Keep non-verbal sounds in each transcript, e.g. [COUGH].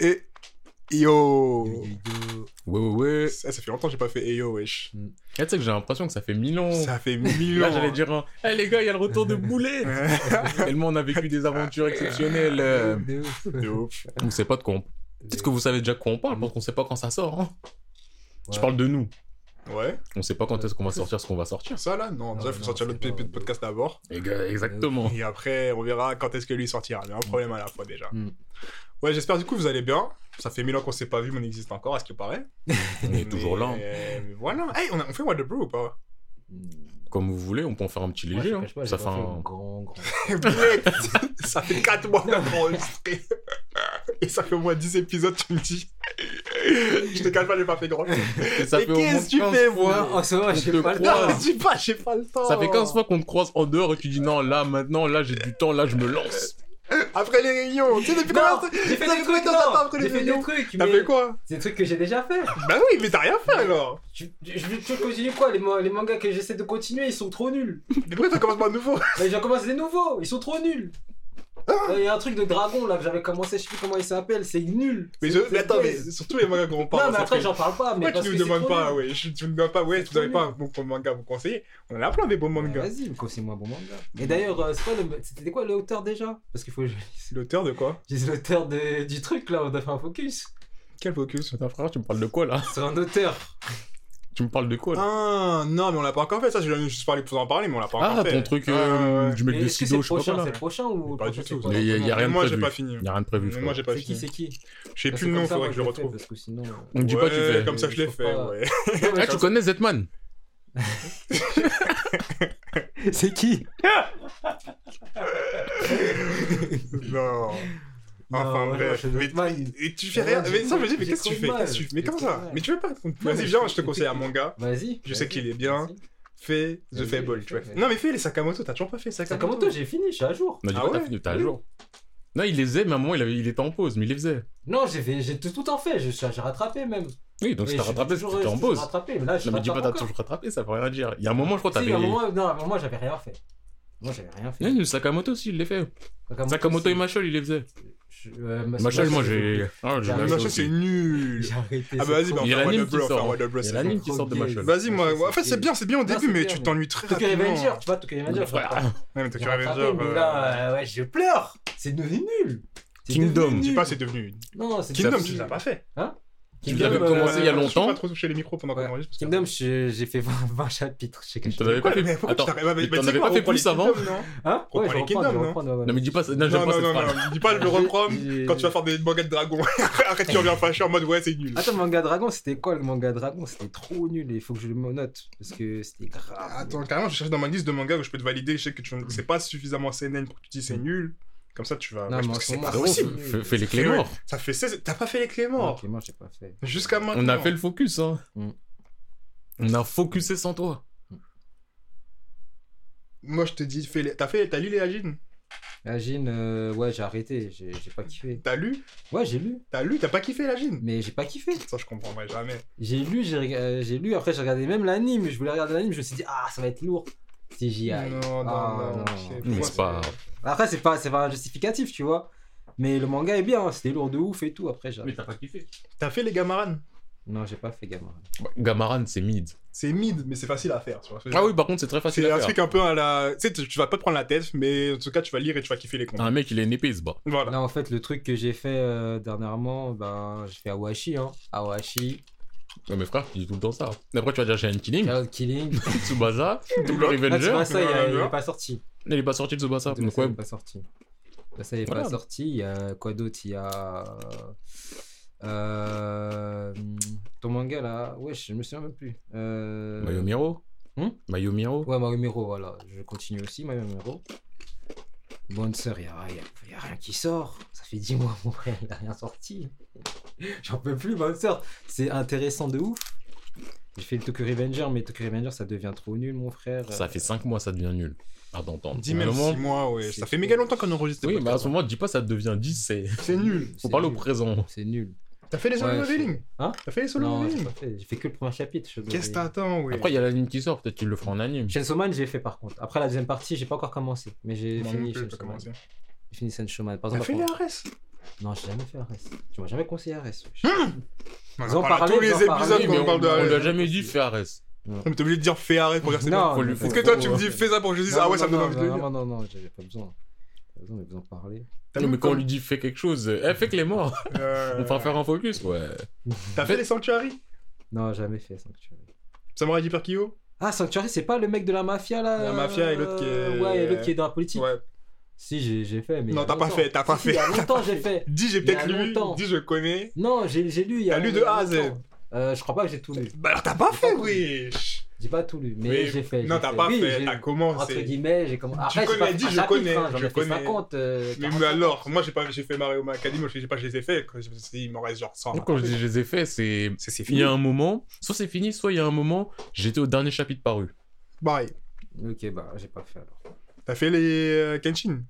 Et yo Ouais, ouais, ouais. ça, ça fait longtemps que j'ai pas fait et yo, wesh. Eh, tu sais que j'ai l'impression que ça fait mille ans. Ça fait [LAUGHS] mille Là, ans. j'allais dire, hein, Eh, les gars, il y a le retour de Boulet. [LAUGHS] [LAUGHS] Tellement on a vécu des aventures exceptionnelles. euh, De ouf. Ouf. On sait pas de quoi on... Peut-être que vous savez déjà de quoi on parle, parce qu'on sait pas quand ça sort. Hein. Je parle de nous. Ouais. On sait pas quand est-ce qu'on va sortir ce qu'on va sortir. Ça là Non, déjà, il faut non, sortir de podcast d'abord. Exactement. Et après, on verra quand est-ce que lui sortira. Mais un problème à la fois déjà. Mm. Ouais, j'espère du coup que vous allez bien. Ça fait mille ans qu'on s'est pas vu, mais on existe encore, à ce qu'il paraît. [LAUGHS] On est toujours là. Mais, mais voilà. Hey, on, a- on fait What the Bro ou pas? Comme vous voulez, on peut en faire un petit léger. hein. pas, Ça fait fait un... grand, grand. [LAUGHS] [LAUGHS] Bled Ça fait 4 mois qu'on a enregistré. [LAUGHS] Et ça fait au moins 10 épisodes, tu me dis. [LAUGHS] Je te cache pas, j'ai pas fait grand. Et ça Mais fait au moins qu'est-ce que tu 15 fais, fois. En ce moment, on j'ai pas le temps. Non, dis pas, j'ai pas le temps. Ça fait 15 fois qu'on te croise en dehors et tu dis non, là, maintenant, là, j'ai du temps, là, je me lance. Après les réunions. Tu sais, depuis combien de temps j'ai fait Ça des trucs, de non après les J'ai fait des réunions trucs, T'as fait quoi c'est des trucs que j'ai déjà fait. Bah oui, mais t'as rien fait alors. Tu, je, je, tu continues quoi les, ma- les mangas que j'essaie de continuer, ils sont trop nuls. Mais pourquoi t'as commencé par nouveau Mais j'en commence des nouveaux, ils sont trop nuls. Ah. Il y a un truc de dragon là que j'avais commencé, je sais plus comment il s'appelle, c'est nul. mais, je... mais attends, mais surtout les mangas qu'on parle. Non, mais après j'en parle pas. Mais parce tu nous demandes pas, ouais je- Tu nous demandes pas, ouais, vous avez trop pas un bon manga à vous conseiller On en a plein des bons Ouais, mangas. Vas-y, conseille-moi un bon manga. Et d'ailleurs, euh, c'est quoi le... c'était quoi l'auteur déjà? Parce qu'il faut que je C'est l'auteur de quoi? Dise l'auteur de... du truc là, on a fait un focus. Quel focus? Attends, frère, tu me parles de quoi, là? C'est un auteur. Tu me parles de quoi, là Ah, non, mais on l'a pas encore fait. Ça, je viens juste parler pour en parler, mais on l'a pas Ah, encore fait. ton truc euh, du mec de Sido, le je sais pas C'est prochain ou Pas du tout. Mais y a- y a rien de Moi, j'ai prévu. pas fini. Y a rien de prévu, moi, j'ai pas C'est qui, fini. c'est qui Je sais plus le nom, faudrait que je le retrouve. Parce que sinon. On me dit pas, tu fais. Comme ça, je l'ai fait. [LAUGHS] Ah, tu connais Zetman [LAUGHS] [LAUGHS] C'est qui? Non. Enfin, Non, bref. Mais- Et tu fais rien. Mais ça, je me dis, mais qu'est-ce que tu fais? de mal. Qu'est-ce que tu fais? Mais comment ça? Mal. Mais tu veux pas Vas-y, viens, je- te conseille un manga. Vas-y. Je sais qu'il est bien. Fais The Fable, tu vois. Non, mais fais les Sakamoto, t'as toujours pas fait Sakamoto. Sakamoto, j'ai fini, je suis à jour. Non, dis Ah t'as fini, t'es à jour. Non, il les faisait, mais à un moment, il, avait- il était en pause, mais il les faisait. Non, j'ai fait- j'ai tout, tout en fait, j'ai rattrapé même. Oui, donc si t'as rattrapé, c'était en pause. rattrapé, mais là, je Non, mais dis pas, t'as toujours rattrapé, ça veut rien dire. Il y a un moment, je crois, Si, t'avais. un moment, non, à un moment, j'avais rien fait. Moi, j'avais rien fait. Non, Sakamoto aussi, il les fait. Sakamoto et Machol, il les faisait. Je- euh, moi, j'ai-. Ah, j'ai c'est nul. J'ai arrêté. Ah bah vas-y, bah on Il y a fait the Bro, on sort, fait hein. Il y a c'est l'anime qui sort de gay. Vas-y, moi, en fait, c'est bien, c'est bien au Ça, début, mais tu t'ennuies très Tokyo rapidement. Revenger, tu vois, Tokyo Revenger, je. Ouais, [LAUGHS] mais Tokyo Revenger. mais euh, là, euh, ouais, je pleure. C'est devenu nul. Kingdom. devenu Dis pas, c'est devenu. Non, c'est Kingdom, tu l'as pas fait. Tu Kingdom, commencé il y a euh, longtemps. Je pas trop toucher les micros pendant qu'on Ouais. enregistre. Kingdom, j'ai fait 20, 20 chapitres. Je sais que je T'en avais pas fait. mais Attends, t'en avais quoi, pas fait plus avant Kingdom, non Hein Ouais, je reprends, Kingdom, non. Non, mais dis pas, non, Non, j'aime non, pas cette phrase. dis pas je le reprends [LAUGHS] quand tu vas faire des mangas de dragon. [LAUGHS] Après, tu reviens [LAUGHS] fâché en mode ouais, c'est nul. Attends, manga dragon, c'était quoi le manga dragon? C'était trop nul. Il faut que je le note parce que c'était grave. Attends, carrément, je cherche dans ma liste de mangas où je peux te valider. Je sais que tu c'est pas suffisamment CNN pour que tu dis c'est nul. Comme ça, tu vas. Non, ouais, c'est pas possible. fais- fais les clés morts. Ça fait 16. T'as pas fait les clés Non, morts. ok, moi, j'ai pas fait. Jusqu'à maintenant. On a fait le focus, hein. Mm. On a focusé sans toi. Moi, je te dis, fais les... t'as fait, t'as lu les Agines Agine, euh, ouais, j'ai arrêté. J'ai j'ai pas kiffé. T'as lu? Ouais, j'ai lu. T'as lu T'as pas kiffé l'Agine Mais j'ai pas kiffé. Ça, je comprendrai jamais. J'ai lu, j'ai euh, j'ai lu. Après, j'ai regardé même l'anime. Je voulais regarder l'anime. Je me suis dit, ah, ça va être lourd. CGI. Non, non, Ah, non. non. c'est- Mais c'est pas. Après, c'est pas, c'est pas un justificatif, tu vois. Mais le manga est bien. C'était lourd de ouf et tout. Après, j'ai. t'as pas kiffé. T'as fait les Gamaran Non, j'ai pas fait gamin. Gamaran, c'est mid. C'est mid, mais c'est facile à faire. Tu vois. Ah oui, par contre, c'est très facile C'est à un faire. truc un peu à la. Tu sais, tu tu vas pas te prendre la tête, mais en tout cas, tu vas lire et tu vas kiffer les comptes. Un mec, il a une épée, il se bat. Voilà. Là, en fait, le truc que j'ai fait euh, dernièrement, ben, j'ai fait Awashi. Hein. Awashi, Ouais, mais frère, tu dis tout le temps ça. Après, tu vas dire Giant Killing, Child Killing. [LAUGHS] Tsubasa, Double Là, Revenger. Tsubasa, il, a- il Ouais. est pas sorti. Il est pas sorti de Tsubasa. Donc, Tsubasa, il ouais. est pas sorti. Tsubasa, il est Voilà. pas sorti. Il y a quoi d'autre? Il y a. Euh... Ton manga là, ouais, je me souviens même plus. Euh... Mayomiro Hmm? Mayomiro Ouais, Marumiro, voilà. Je continue aussi, Marumiro. Bonne sœur, il n'y a, rien qui sort. Ça fait 10 mois, mon frère, il a rien sorti. [LAUGHS] J'en peux plus, bonne sœur. C'est intéressant de ouf. J'ai fait le Tokyo Revenger, mais Tokyo Revenger, ça devient trop nul, mon frère. Ça fait 5 mois, ça devient nul. Ah, d'entendre. Dis même Au moment- 6 mois, ouais. Ça fait méga longtemps qu'on enregistre. Oui, mais à ce moment, dis pas ça devient 10, c'est. hein. C'est nul. [LAUGHS] Faut parler au présent. C'est nul. T'as fait les solo Ouais, leveling Hein T'as fait les solo Non, fait. J'ai fait que le premier chapitre. je Qu'est-ce que t'attends, oui Après, il y a l'anime qui sort, peut-être tu le feras en anime. Chainsaw Man, j'ai fait par contre. Après la deuxième partie, j'ai pas encore commencé. Mais j'ai fini non Chainsaw Man. J'ai fini Chainsaw Man. Par T'as exemple, fait les RS Non, j'ai jamais fait RS. Tu m'as jamais conseillé RS. On Ils ont parlé, tous les épisodes Oui, quand mais on on, parle de on lui a Arès. jamais dit fais Arès. Mais T'es obligé de dire fais arrêt pour dire c'est Non, Est-ce que toi, tu me dis fais ça pour que je dise Non, ah ouais, non, ça me donne non, envie de non, le dire Non, non, non, j'avais pas besoin. Mais vous en parler. T'as Non, mais quand on lui dit fais quelque chose, eh, fais que les morts. Euh, [LAUGHS] On va faire un focus, ouais. T'as fait les Sanctuary Non, jamais fait Sanctuary. Samurai Deeper Kyo Ah, Sanctuary, c'est pas le mec de la mafia là? La mafia et l'autre qui est- Ouais, et l'autre qui est dans la politique. Ouais. Si, j'ai j'ai fait. Mais il y Non, a t'as pas longtemps. fait, t'as pas si, Il y fait. a longtemps, j'ai fait. [LAUGHS] Dis j'ai Il y a peut-être lu, longtemps. dis je connais. Non, j'ai j'ai lu. il y a T'as lu de il y a A à Z. Euh, je crois pas que j'ai tout lu. Bah alors t'as pas fait, wesh J'ai pas tout lu, mais Oui. j'ai fait. Non, t'as fait. pas Oui, fait, j'ai- t'as Entre commencé. guillemets, j'ai commencé. Tu Après, connais, j'ai pas dis, fait je connais, hein, J'en je ai fait connais. 50. euh, Mais, 40. mais alors, moi j'ai pas, j'ai fait Mario Academy, moi je sais pas, je les ai fait. Il m'en reste genre 100. Moi, quand je dis je les ai faits, c'est. Il fini. y a un moment, soit c'est fini, soit il y a un moment, j'étais au dernier chapitre paru. Pareil. Ok, bah, j'ai pas fait alors. T'as fait les euh, Kenshin?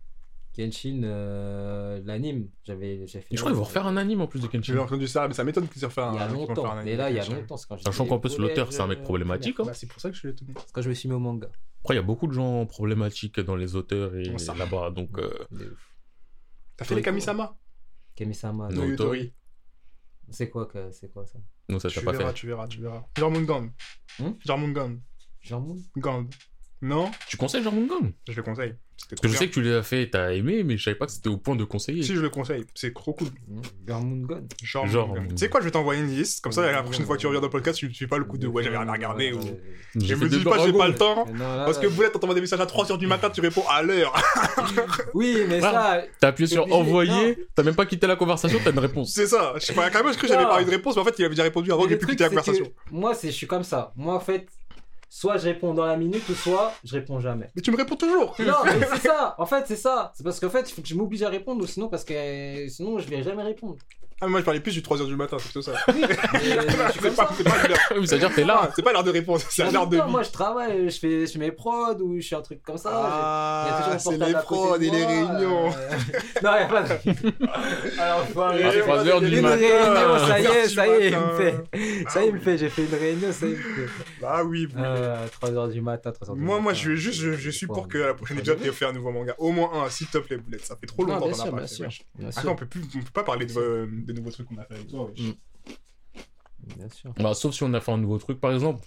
Kenshin, euh, l'anime, j'avais j'ai fait. Je crois qu'ils vont refaire un anime en plus de J'ai Kenshin. entendu ça, mais ça m'étonne qu'ils aient refait un. Il y a longtemps. un Mais là, il y a longtemps. Sachant qu'en plus, au l'auteur, c'est un mec euh, problématique. hein. Bah, c'est pour ça que je suis étonné. C'est quand je me suis mis au manga. Après, il y a beaucoup de gens problématiques dans les auteurs et On s'en- là-bas, donc. euh. T'as fait les Kamisama? Kamisama. No. C'est quoi, que- c'est quoi ça? Non, ça Tu t'a pas verras, fait. tu verras, tu verras. Jormungand. Hmm? Jormungand. Non Tu conseilles Jormungand Je le conseille. Parce que je sais que tu l'as fait et t'as aimé, mais je savais pas que c'était au point de conseiller. Si, je le conseille. C'est trop cool. Garmungon. Genre, Genre, tu sais quoi, je vais t'envoyer une liste. Comme ça, la prochaine fois que tu reviens dans le podcast, tu ne fais pas le coup de ouais, j'avais rien à regarder. Ou... Fait me dis pas, j'ai pas le temps. Parce que vous Boulette, on t'envoie des messages à 3h du matin, tu réponds à l'heure. [LAUGHS] Oui, mais ça. T'as appuyé sur envoyer, t'as même pas quitté la conversation, t'as une réponse. C'est ça. Je sais pas, quand même, je crois que j'avais pas eu de réponse, mais en fait, il avait déjà répondu avant que j'ai pu quitter la conversation. Moi, c'est, je suis comme ça. Moi, en fait, soit je réponds dans la minute, ou soit je réponds jamais. Mais tu me réponds toujours. Non, mais c'est ça. En fait, c'est ça. C'est parce qu'en fait, il faut que je m'oblige à répondre, ou sinon, parce que sinon, je vais jamais répondre. Ah, mais moi, je parlais plus du 3h du matin, c'est plutôt ça. Oui, [LAUGHS] C'est pas, ça. c'est pas l'heure. Oui, mais C'est-à-dire, t'es là. Ah, C'est pas l'heure de réponse, c'est l'heure de vie. Moi, je travaille, je fais, je fais mes prods, ou je fais un truc comme ça. y Ah, c'est les prods et les moi, réunions. euh, [LAUGHS] non, n'y a pas de. Alors, faut À arrêter. 3 heures du Une matin. réunion, ça y est, du ça y est, il matin. me fait. Ça y est, il me fait, j'ai fait une réunion, ça y est, il me fait. Bah oui. Euh, 3h du matin, 3h du Moi, matin. moi, je, juste, je, suis pour que la prochaine épisode, tu fait un nouveau manga. Au moins un, s'il te plaît, Boulette. Ça fait trop Non, longtemps bien qu'on a Attends, sûr. on peut, plus, on peut pas parler de, euh, des nouveaux trucs qu'on a fait avec toi, wesh. Mm. Bien sûr. Bah, sauf si on a fait un nouveau truc, par exemple.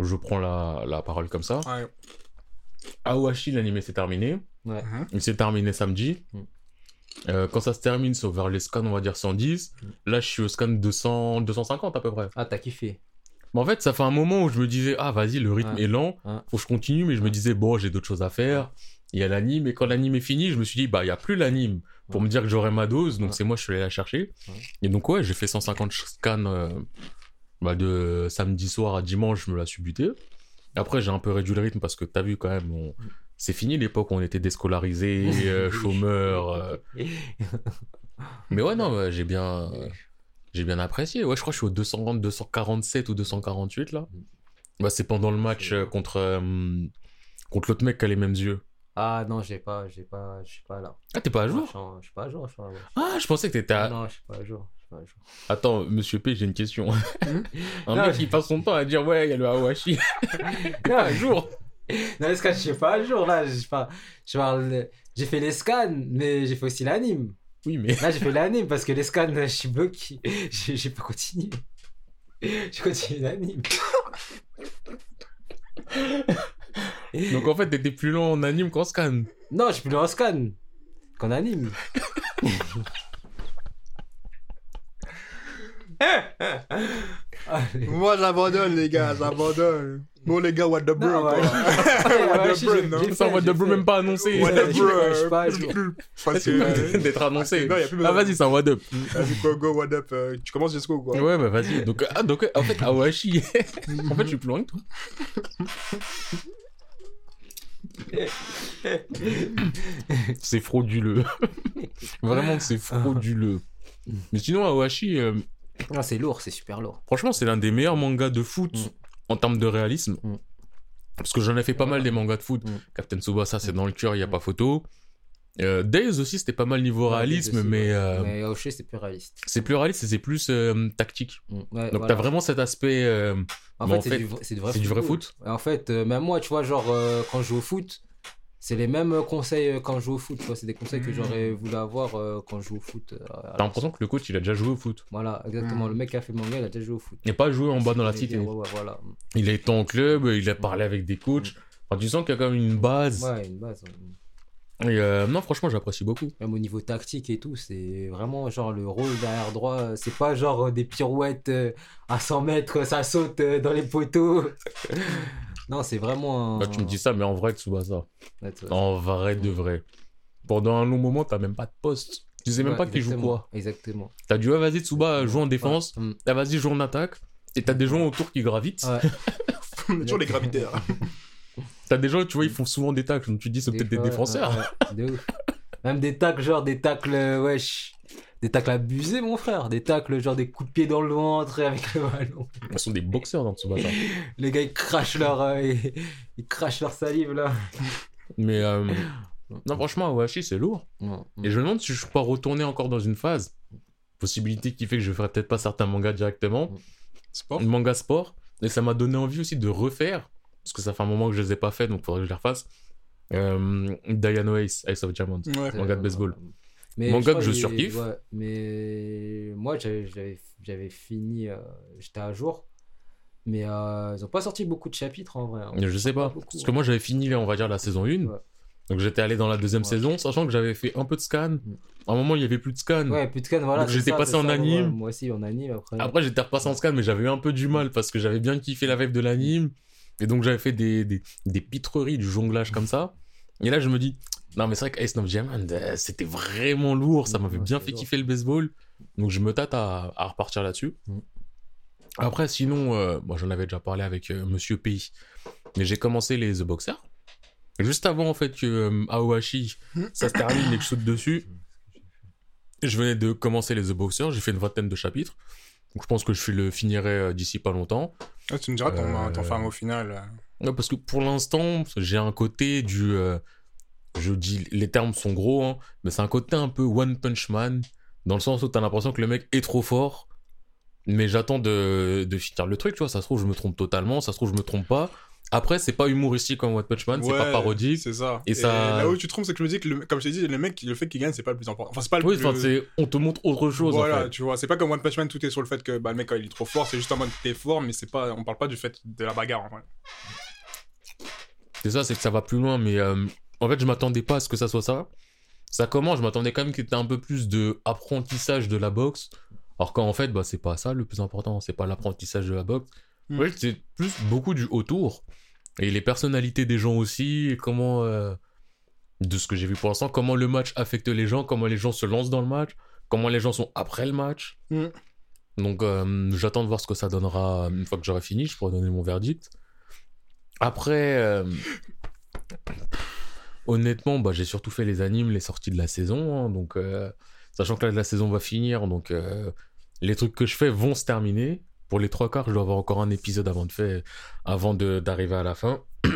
Je prends la, la parole comme ça. Ouais. Awashi, l'anime s'est terminé. Ouais. Mhm. Il s'est terminé samedi. Mm. Euh, quand ça se termine, c'est vers les scans, on va dire 110. Mm. Là, je suis au scan 200, 250 à peu près. Ah, t'as kiffé. Mais en fait, ça fait un moment où je me disais, ah, vas-y, le rythme Ouais. est lent. Ouais. Faut que je continue, mais je me disais, bon, j'ai d'autres choses à faire. Il y a l'anime, et quand l'anime est fini, je me suis dit, bah, il y a plus l'anime pour Ouais. me dire que j'aurai ma dose. Donc, Ouais. c'est moi, je suis allé la chercher. Ouais. Et donc, ouais, j'ai fait 150 scans euh, bah, de samedi soir à dimanche, je me la suis buté. Après, j'ai un peu réduit le rythme parce que t'as vu quand même, on- c'est fini l'époque où on était déscolarisés, [LAUGHS] euh, chômeurs. euh. [LAUGHS] Mais ouais, non, j'ai bien, j'ai bien apprécié. Ouais, je crois que je suis au 240, 247 ou 248 là. Bah, c'est pendant le match contre, contre l'autre mec qui a les mêmes yeux. Ah non, j'ai pas, j'ai pas, je suis pas là. Ah, t'es pas à jour? Je suis en- je suis pas à jour, je suis pas à jour. Ah, je pensais que t'étais à... Non, je suis pas à jour. Je suis pas à jour. Attends, monsieur P, j'ai une question. [LAUGHS] un Non, mec qui passe son temps à dire ouais, il y a le Hawashi. [LAUGHS] Non, à jour. Non, les scans, je suis pas à jour là. Je, pas, je parle, j'ai fait les scans, mais j'ai fait aussi l'anime. Oui, mais. Là, j'ai fait l'anime parce que les scans, je suis bloqué. J'ai j'ai pas continué. J'ai continué l'anime. [LAUGHS] [LAUGHS] Donc en fait, t'étais plus lent en anime qu'en scan. Non, je suis plus en scan qu'en anime. [LAUGHS] Moi, j'abandonne, les gars, j'abandonne. Bon, les gars, what the bro, Non, ouais. [LAUGHS] What ouais, the brain, non? Ça, what the bro, même pas annoncé. What the bro. Parce que. euh, D'être annoncé. Non, y a plus Ah, vas-y, c'est un what up. Vas-y, go, go, what up. euh, Tu commences jusqu'au quoi Ouais, bah vas-y. Donc, ah, donc, en fait, Awashi. en fait, je suis plus loin que toi. [LAUGHS] c'est frauduleux. [LAUGHS] Vraiment, c'est frauduleux. Mais sinon, Awashi, euh, Non, c'est lourd, c'est super lourd. franchement, c'est l'un des meilleurs mangas de foot Mm. en termes de réalisme. Mm. Parce que j'en ai fait pas mal des mangas de foot. Mm. Captain Tsubasa, c'est dans le cœur, il n'y a pas photo. Euh, Days aussi, c'était pas mal niveau Ouais, réalisme, aussi, mais, ouais. euh, Mais Aoshi, c'est plus réaliste. c'est plus réaliste et c'est plus euh, tactique. Mm, ouais, Donc voilà. t'as vraiment cet aspect. euh, En fait, en c'est fait, du, c'est du vrai c'est du vrai foot. Et En fait, euh, même moi, tu vois, genre, euh, quand je joue au foot, c'est les mêmes conseils quand je joue au foot. tu vois, C'est des conseils que Mm. j'aurais voulu avoir euh, quand je joue au foot. euh, T'as l'impression que le coach, il a déjà joué au foot. Voilà, exactement. Mm. Le mec qui a fait manga, il a déjà joué au foot. Il n'a pas joué en bas dans la cité. Ouais, ouais, voilà. Il a été en club, il a parlé avec des coachs. Enfin, tu sens qu'il y a quand même une base. Ouais, une base. Et euh, non, franchement, j'apprécie beaucoup. Même au niveau tactique et tout, c'est vraiment genre le rôle derrière droit. euh, C'est pas genre euh, des pirouettes à 100 mètres, ça saute dans les poteaux. [LAUGHS] non, c'est vraiment. un- Bah, tu me dis ça, mais en vrai, Tsubasa. Ouais. En vrai de vrai. Pendant un long moment, t'as même pas de poste. Tu sais même Ouais, pas qui joue quoi. Exactement. T'as dit, ouais, vas-y, Tsuba, joue en défense. Ouais. Mm. Ah, vas-y, joue en attaque. Et t'as des gens autour qui gravitent. Ouais. [LAUGHS] Toujours les gravitaires. [LAUGHS] T'as des gens, tu vois, ils font souvent des tacles. Donc tu te dis, c'est peut-être des défenseurs. ouais, ouais, de ouf. Même des tacles, genre des tacles, euh, wesh. Des tacles abusés, mon frère. Des tacles, genre des coups de pied dans le ventre avec le ballon. Ils sont des boxeurs dans Tsubasa. Les gars, ils crachent leur, euh, ils, ils crachent leur salive, là. Mais euh, non, franchement, Awashi, c'est lourd. Et je me demande si je peux pas retourner encore dans une phase. Possibilité qui fait que je ferai peut-être pas certains mangas directement. Sport? Manga sport. Et ça m'a donné envie aussi de refaire. Parce que ça fait un moment que je les ai pas fait, donc il faudrait que je les refasse. Euh, Diana Ace, Ace of Diamonds. Ouais. Manga de baseball. Mais Manga que je surkiffe. ouais, mais moi, j'avais- fini, euh, j'étais à jour. Mais euh, ils ont pas sorti beaucoup de chapitres en vrai. hein. Je sais pas. beaucoup, Parce que moi j'avais fini, on va dire, la saison 1. Ouais. Donc j'étais allé dans la deuxième Ouais. saison, sachant que j'avais fait un peu de scan. À un moment, il y avait plus de scan. Ouais, putain, voilà. Donc, c'est j'étais passé en ça, anime. moi aussi, en anime après. Après, j'étais repassé en scan, mais j'avais eu un peu du mal parce que j'avais bien kiffé la vibe de l'anime. Et donc, j'avais fait des, des, des pitreries, du jonglage comme ça. Et là, je me dis, non, mais c'est vrai qu'Ace of Diamond, euh, c'était vraiment lourd. Ça m'avait bien fait kiffer le baseball. Donc, je me tâte à, à repartir là-dessus. Mm. Après, sinon, euh, j'en avais déjà parlé avec euh, Monsieur Pays. Mais j'ai commencé les The Boxer. Juste avant, en fait, que Aohashi, ça se termine et que je saute dessus. Je venais de commencer les The Boxer. J'ai fait une vingtaine de chapitres. Donc, je pense que je le finirai euh, d'ici pas longtemps. Ah, tu me diras ton, Euh, ton au final. euh. Ouais, parce que pour l'instant, j'ai un côté du. je dis, les termes sont gros, hein, mais c'est un côté un peu One Punch Man, dans le sens où t'as l'impression que le mec est trop fort, mais j'attends de, de finir le truc, tu vois. Ça se trouve, je me trompe totalement, ça se trouve, je me trompe pas. Après, c'est pas humoristique comme One Punch Man, c'est pas parodique. C'est ça. Et ça- Là où tu te trompes, c'est que je me dis que, le- comme je t'ai dit, le mec, le fait qu'il gagne, c'est pas le plus important. Enfin, c'est pas le Oui, plus. enfin, on te montre autre chose, voilà, en fait. tu vois, c'est pas comme One Punch Man, tout est sur le fait que bah, le mec, quand il est trop fort, c'est juste en mode t'es fort, mais c'est pas, on parle pas du fait de la bagarre en vrai. C'est ça, c'est que ça va plus loin, mais euh, en fait, je m'attendais pas à ce que ça soit ça. Ça commence, je m'attendais quand même qu'il y ait un peu plus de apprentissage de la boxe. Alors qu'en fait, bah, c'est pas ça le plus important, c'est pas l'apprentissage de la boxe. Mm. Ouais, c'est plus beaucoup du autour. Et les personnalités des gens aussi, et comment, euh, de ce que j'ai vu pour l'instant, comment le match affecte les gens, comment les gens se lancent dans le match, comment les gens sont après le match. Mm. Donc, euh, j'attends de voir ce que ça donnera une fois que j'aurai fini, je pourrai donner mon verdict. Après, euh, honnêtement, bah, j'ai surtout fait les animes, les sorties de la saison. hein, donc, sachant que là, la saison va finir, donc les trucs que je fais vont se terminer. Pour les trois quarts, je dois avoir encore un épisode avant de faire, avant d'arriver à la fin. [CLEARS THROAT]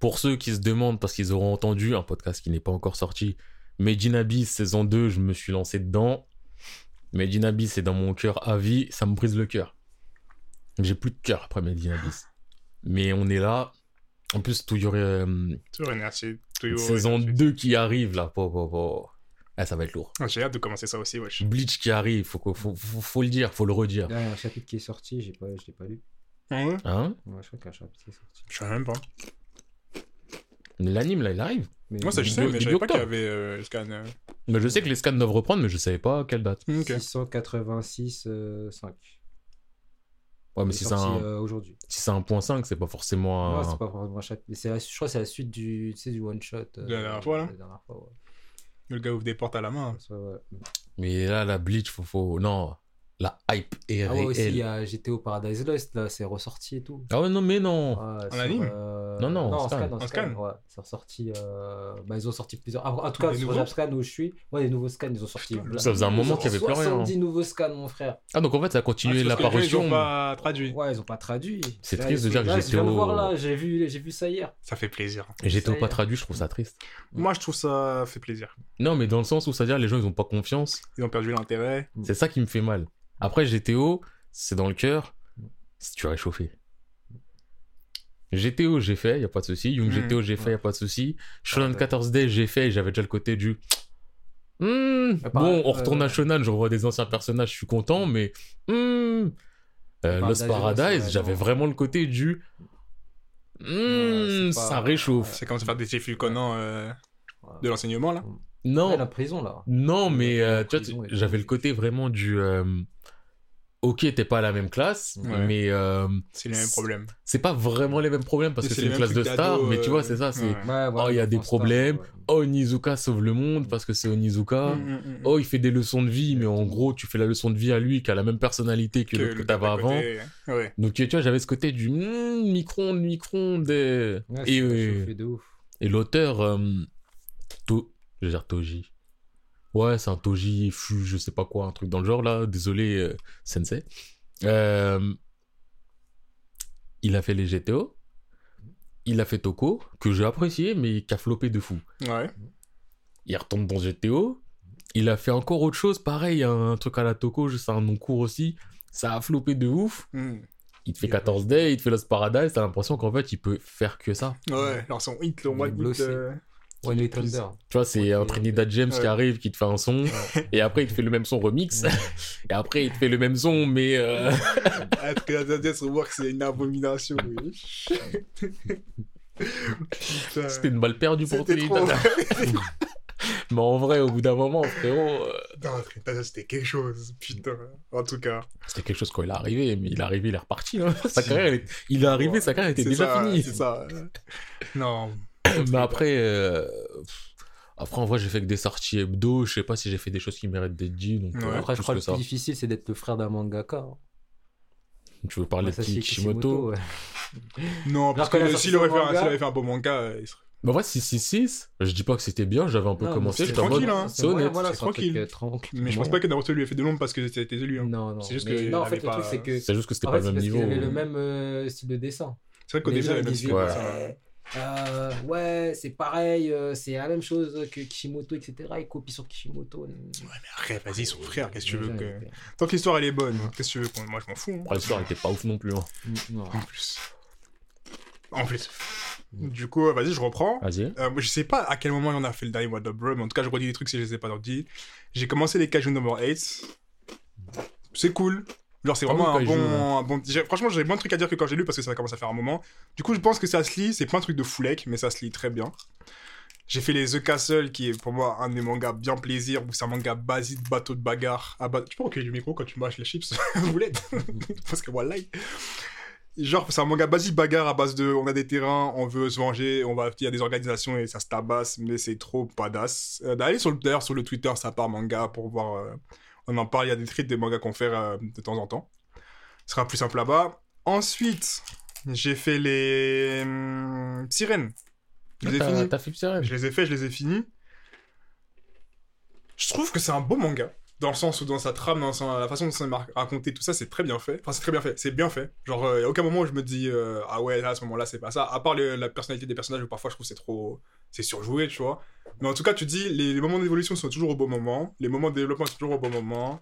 Pour ceux qui se demandent, parce qu'ils auront entendu un podcast qui n'est pas encore sorti, Made in Abyss saison 2, je me suis lancé dedans. Made in Abyss c'est dans mon cœur à vie, ça me brise le cœur. J'ai plus de cœur après Made in Abyss. Mais on est là. En plus, tout y aurait euh, merci. Toyo, saison ouais, 2 qui arrive là. Po, po, po. Ah, ça va être lourd. Ah, J'ai hâte de commencer ça aussi, wesh. Bleach qui arrive, faut, que- faut, faut, faut le dire, faut le redire. Il y a un chapitre qui est sorti, j'ai pas, je l'ai pas lu. Ah ouais? Hein? Ouais, je crois qu'il y a un chapitre qui est sorti. Je savais même pas. L'anime là, il arrive. Mais Moi, ça, je sais, mais je savais pas qu'il y avait euh, le scan. euh. Mais je sais que les scans doivent reprendre, mais je savais pas à quelle date. Ok. 686, euh, 5. Ouais, mais Il est si c'est sorti, un, euh, aujourd'hui. si c'est un point 5, c'est pas forcément Non, c'est pas vraiment un chapitre. mais c'est la- Je crois que c'est la suite du, tu sais, du one shot. euh, De la dernière fois, là la dernière fois, ouais. Le gars ouvre des portes à la main. Mais là, la Bleach, faut, faut... Non, la hype est Ah ouais, aussi, il y a GTO Paradise Lost, là, c'est ressorti et tout. Ah ouais, non, mais non. Ouais, En anime euh, Non, non, en en scan. scan. En En scan, scan ouais. C'est ressorti. euh, Bah, ils ont sorti plusieurs. Ah, en tout cas, sur nouveaux Japscan où je suis, ouais, les nouveaux scans, ils ont sorti. Putain, ça faisait un moment qu'il y avait plus rien, hein. 70 nouveaux scans, mon frère. Ah, donc en fait, ça a Ah, continué les gens, l'apparition. Ils ont pas traduit. Ouais, ils ont pas traduit. C'est triste de dire que Je GTO voir là, j'ai vu, ça hier. Ça fait plaisir. Et y pas traduit, je trouve ça triste. Moi, je trouve ça fait plaisir. Non, mais dans le sens où ça veut dire les gens, ils ont pas confiance. Ils ont perdu l'intérêt. C'est ça qui me fait mal. Après, GTO, c'est dans le cœur. Si tu réchauffé. GTO, j'ai fait, y a pas de souci. Young Mhm, GTO, j'ai fait, ouais. y a pas de souci. Shonen ouais. 14 Day, j'ai fait, et j'avais déjà le côté du. Hmm, Ah, bon, on retourne à. Shonen, je revois des anciens personnages, je suis content, mais. hmm, euh, Lost Paradise, j'avais vraiment le côté du. Hmm, Ouais, c'est pas- ça réchauffe. C'est comme ça faire des Conan euh, Ouais. de l'enseignement, là. Non, Ouais, la prison là. non, mais euh, tu vois, j'avais le côté vraiment du. euh, Ok, t'es pas à la même classe, Ouais. mais euh, C'est les mêmes problèmes. c'est pas vraiment les mêmes problèmes parce que c'est une classe de d'ado, mais tu vois, euh, c'est ça, c'est. ouais. Ouais, voilà, Oh, il y a des star, problèmes. ouais. Oh, Onizuka sauve le monde parce que c'est Onizuka. Mm, mm, mm. Oh, il fait des leçons de vie, mais en gros, tu fais la leçon de vie à lui qui a la même personnalité que, Que l'autre que t'avais avant. côté, Ouais. Donc, tu vois, j'avais ce côté du hmm, micro-ondes, micro-ondes. Et, et, l'auteur, euh, je veux dire Toji. Ouais, c'est un Toji, Fu, je sais pas quoi, un truc dans le genre là. Désolé, euh, Sensei. Euh, il a fait les GTO. Il a fait Toko, que j'ai apprécié, mais qui a floppé de fou. Ouais. il retourne dans GTO. Il a fait encore autre chose, pareil, un truc à la Toko, juste un nom court aussi. Ça a floppé de ouf. Mm. Il te fait 14 Day, il te fait Lost Paradise, t'as l'impression qu'en fait, il peut faire que ça. Ouais. Alors, son hit, le one hit. euh, One. Thunder. Tu vois, c'est un. Trinidad James qui arrive, qui te fait un son, et après, il te fait le même son remix, et après, il te fait le même son, mais... [LAUGHS] Être que la Death Rework, c'est une abomination. C'était une balle perdue pour. Trinidad. [LAUGHS] mais en vrai, au bout d'un moment, frérot, euh, Non, Trinidad, c'était quelque chose. Putain. En tout cas. c'était quelque chose quand il est arrivé, mais il est arrivé, il est reparti. hein. [LAUGHS] Sa carrière, elle est- il est arrivé, sa carrière était déjà ça, finie. C'est ça. Non. Mais après, euh, pff, après en vrai, j'ai fait que des sorties hebdo. Je sais pas si j'ai fait des choses qui méritent d'être dites. Donc, Ouais. euh, Après, je plus crois que que le ça. plus difficile, c'est d'être le frère d'un mangaka. hein. Tu veux parler de Masashi Kishimoto ouais. Non, [LAUGHS] parce que sorti s'il aurait, son fait un- manga- s'il avait fait un beau manga, euh, il serait- Mais en vrai, 666, je dis pas que c'était bien. J'avais un peu Non, commencé. mais J'étais en mode. tranquille, hein. C'est honnête. Voilà, C'est c'est un truc, tranquille. euh, tranquille. Mais je pense pas que Naruto lui ait fait de l'ombre parce que c'était élu. Hein. Non, non. C'est juste mais- que non, en fait, le truc, pas- c'est que. C'est juste que c'était En pas fait, le c'est même parce qu'il niveau. avait le même euh, style de dessin. C'est vrai qu'au Les début, gens, même. Ouais. ça. Euh, ouais, c'est pareil, euh, c'est la même chose que Kishimoto, etc. Il copie sur Kishimoto. Arrête, vas-y, son frère, qu'est-ce que tu veux que. ils- Tant que l'histoire elle est bonne, qu'est-ce que tu veux qu'on- Moi je m'en fous. hein. Après, l'histoire était pas ouf non plus. hein. Non. En plus. En plus. Du coup, euh, vas-y, je reprends. Vas-y. Euh, moi, je sais pas à quel moment on a fait le dernier What Up Bro, mais en tout cas, je redis des trucs si je les ai pas dit. J'ai commencé les Kaiju Number 8. C'est cool. Genre, c'est Ah vraiment oui, un, bon, un bon. j'ai- Franchement, j'avais moins de trucs à dire que quand j'ai lu parce que ça commence à faire un moment. Du coup, je pense que ça se lit. C'est pas un truc de foulec, mais ça se lit très bien. J'ai fait les The Castle, qui est pour moi un des mangas bien plaisir, où c'est un manga basique, bateau de bagarre. Ah bah, tu peux reculer du micro quand tu mâches les chips [LAUGHS] Vous l'aide [LAUGHS] Parce que voilà. Genre, c'est un manga basique bagarre à base de on a des terrains, on veut se venger, on va, il y a des organisations et ça se tabasse, mais c'est trop badass. Euh, D'aller sur le, d'ailleurs sur le Twitter, ça part manga pour voir. euh, on en parle, il y a des tweets des mangas qu'on fait euh, de temps en temps. Ce sera plus simple là-bas. Ensuite, j'ai fait les hum, sirènes. Je les ai T'as finis. t'as fait. Je les ai fait, je les ai finis. Je trouve que c'est un beau manga. Dans le sens où, dans sa trame, dans la façon dont c'est raconté, tout ça, c'est très bien fait. Enfin, c'est très bien fait. C'est bien fait. Genre, il a aucun moment où je me dis, euh, ah ouais, là, à ce moment-là, c'est pas ça. À part la personnalité des personnages où parfois je trouve que c'est trop. C'est surjoué, tu vois. Mais en tout cas, tu dis, les, les moments d'évolution sont toujours au bon moment. Les moments de développement sont toujours au bon moment.